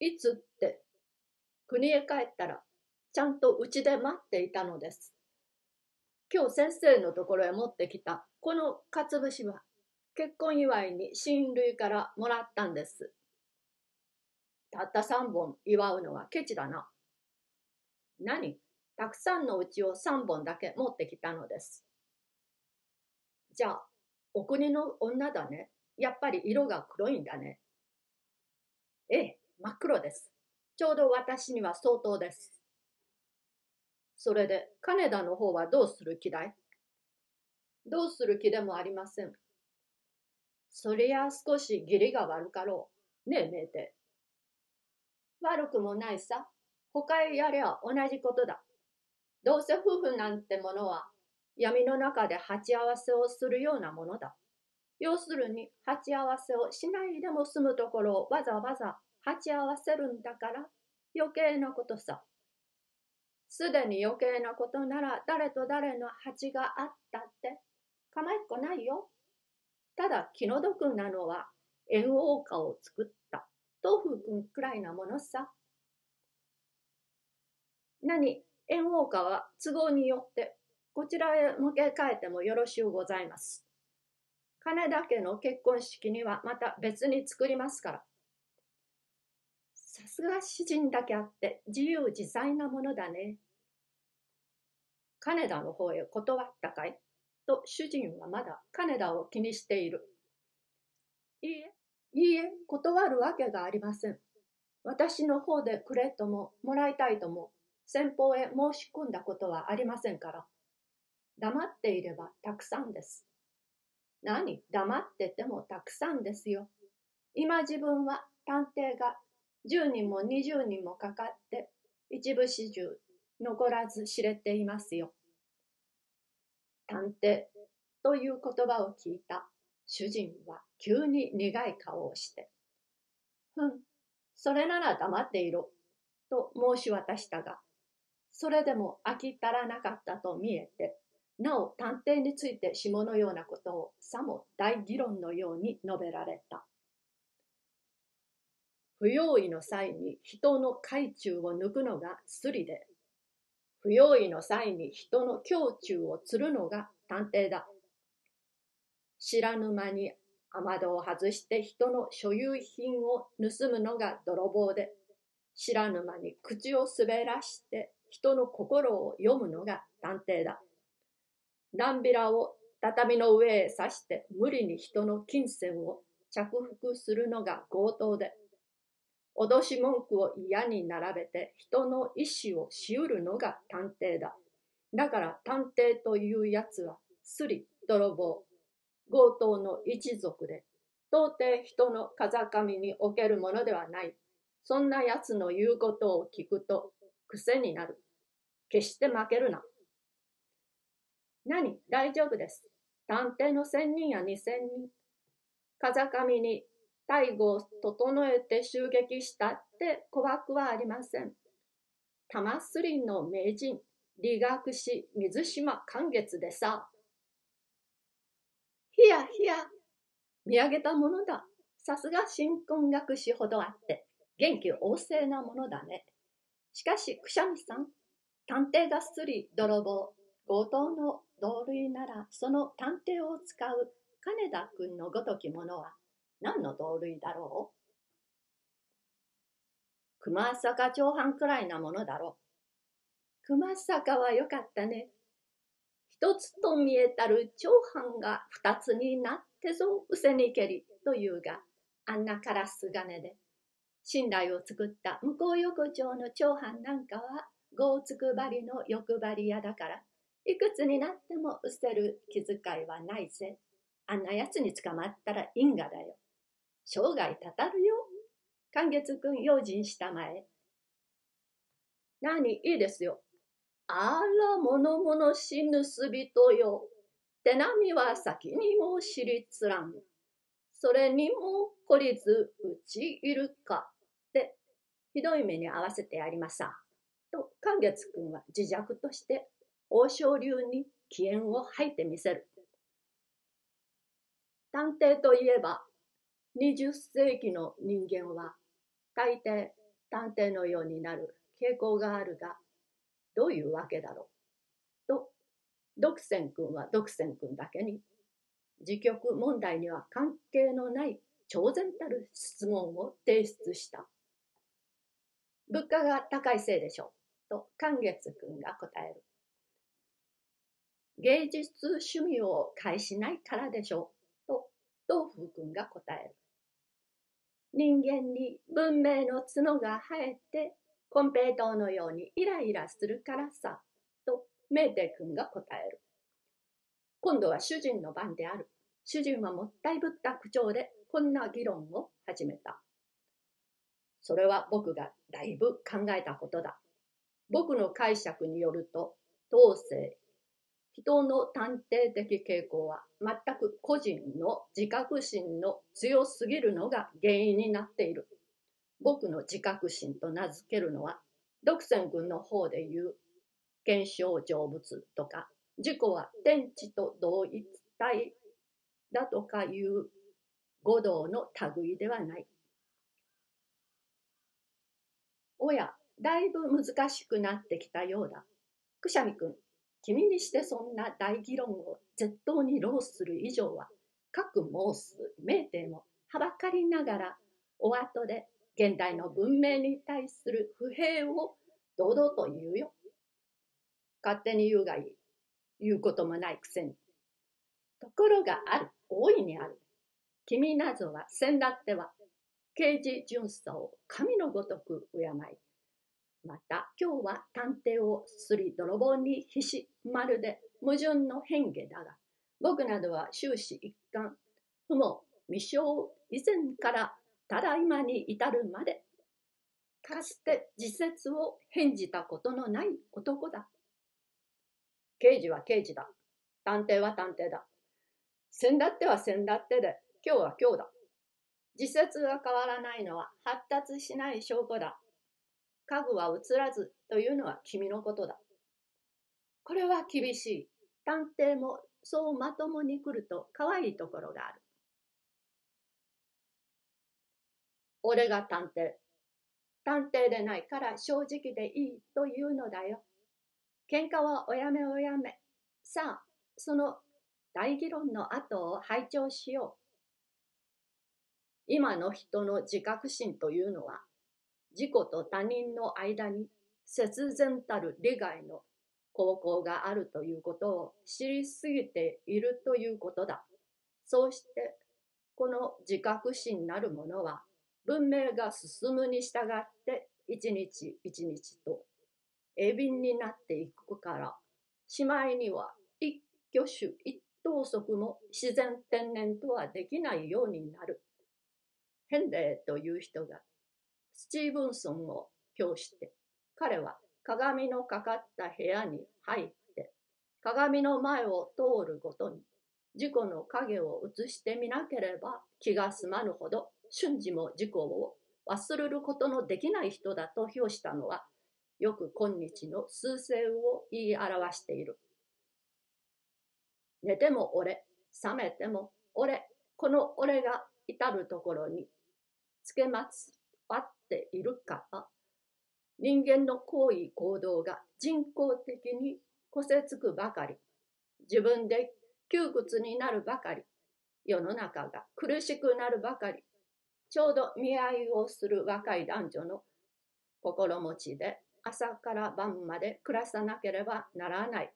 いつって国へ帰ったらちゃんとうちで待っていたのです。今日先生のところへ持ってきたこのかつぶしは結婚祝いに親類からもらったんです。たった3本祝うのはケチだな。何？たくさんのうちを3本だけ持ってきたのです。じゃあ、お国の女だね。やっぱり色が黒いんだね。ええ、真っ黒です。ちょうど私には相当です。それで、金田の方はどうする気だい？どうする気でもありません。そりゃ少し義理が悪かろう。ねえ、名帝。悪くもないさ。他へやりゃ同じことだ。どうせ夫婦なんてものは闇の中で鉢合わせをするようなものだ。要するに鉢合わせをしないでも済むところをわざわざ鉢合わせるんだから余計なことさ。すでに余計なことなら誰と誰の鉢があったって構いっこないよ。ただ気の毒なのは縁王花を作った豆腐くんくらいなものさ。何？縁王花は都合によってこちらへ向け替えてもよろしゅうございます。金田家の結婚式にはまた別に作りますから。すが主人だけあって自由自在なものだね。金田の方へ断ったかい？と主人はまだ金田を気にしている。いいえ、いいえ、断るわけがありません。私の方でくれとももらいたいとも先方へ申し込んだことはありませんから。黙っていればたくさんです。何？黙っててもたくさんですよ。今自分は探偵が10人も20人もかかって一部始終残らず知れていますよ。探偵という言葉を聞いた主人は急に苦い顔をして、ふん、それなら黙っていろ、と申し渡したが、それでも飽き足らなかったと見えて、なお探偵について下のようなことをさも大議論のように述べられた。不用意の際に人の懐中を抜くのがスリで、不用意の際に人の胸中を釣るのが探偵だ。知らぬ間に雨戸を外して人の所有品を盗むのが泥棒で、知らぬ間に口を滑らして人の心を読むのが探偵だ。ランビラを畳の上へ刺して無理に人の金銭を着服するのが強盗で、脅し文句を嫌に並べて人の意志をしうるのが探偵だ。だから探偵というやつは、スリ、泥棒、強盗の一族で、到底人の風上におけるものではない。そんなやつの言うことを聞くと癖になる。決して負けるな。何？大丈夫です。探偵の千人や二千人。風上に大護を整えて襲撃したって怖くはありません。玉すりの名人、理学士水島寛月でさ。ひやひや、見上げたものだ。さすが新婚学士ほどあって、元気旺盛なものだね。しかし、くしゃみさん、探偵がすり、泥棒、強盗の同類ならその探偵を使う金田君のごときものは何の同類だろう？熊坂長藩くらいなものだろう。熊坂はよかったね。一つと見えたる長藩が二つになってぞうせにけりというが、あんなカラス金で、信頼を作った向こう横丁の長藩なんかは、豪つくばりの欲張り屋だから、いくつになっても捨てる気遣いはないぜ。あんな奴に捕まったら因果だよ。生涯たたるよ。寛月くん用心したまえ。何いいですよ。あら、物々しぬす人よ。手並みは先にも知りつらん。それにも懲りずうちいるか。ってひどい目に遭わせてやりまさ。と寛月くんは自弱として王将流に気縁を吐いてみせる。探偵といえば、20世紀の人間は大抵探偵のようになる傾向があるが、どういうわけだろう？と、独占君は独占君だけに、自局問題には関係のない超然たる質問を提出した。物価が高いせいでしょう。と、寛月君が答える。芸術趣味を介しないからでしょう。と、東風君が答える。人間に文明の角が生えて、コンペイトーのようにイライラするからさ。と、メーテ君が答える。今度は主人の番である。主人はもったいぶった口調でこんな議論を始めた。それは僕がだいぶ考えたことだ。僕の解釈によると、当世、人の探偵的傾向は全く個人の自覚心の強すぎるのが原因になっている。僕の自覚心と名付けるのは、独占軍の方で言う、検証成仏とか、自己は天地と同一体だとかいう五道の類ではない。おや、だいぶ難しくなってきたようだ。くしゃみくん、君にしてそんな大議論を絶当に浪する以上は、各申す名帝もはばかりながら、お後で現代の文明に対する不平を堂々と言うよ。勝手に言うがいい。言うこともないくせに。ところがある。大いにある。君なぞは先だっては刑事巡査を神のごとく敬いまた今日は探偵をすり泥棒に必死まるで矛盾の変化だが僕などは終始一貫不毛未生以前からただいまに至るまでかつて自説を返じたことのない男だ刑事は刑事だ探偵は探偵だ先だっては先だってで今日は今日だ。自説が変わらないのは発達しない証拠だ。家具は映らずというのは君のことだ。これは厳しい。探偵もそうまともに来ると可愛いところがある。俺が探偵。探偵でないから正直でいいというのだよ。喧嘩はおやめおやめ。さあ、その大議論の後を拝聴しよう。今の人の自覚心というのは、自己と他人の間に節然たる利害の高校があるということを知りすぎているということだ。そうして、この自覚心なるものは、文明が進むに従って一日一日と鋭敏になっていくから、しまいには一挙手一投足も自然天然とはできないようになる。ヘンレーという人がスチーブンソンを評して彼は鏡のかかった部屋に入って鏡の前を通るごとに事故の影を映してみなければ気が済まぬほど瞬時も事故を忘れることのできない人だと評したのはよく今日の数勢を言い表している。寝ても俺、覚めても俺、この俺が至るところにつけまつわっているか。ら人間の行為行動が人工的にこせつくばかり。自分で窮屈になるばかり。世の中が苦しくなるばかり。ちょうど見合いをする若い男女の心持ちで朝から晩まで暮らさなければならない。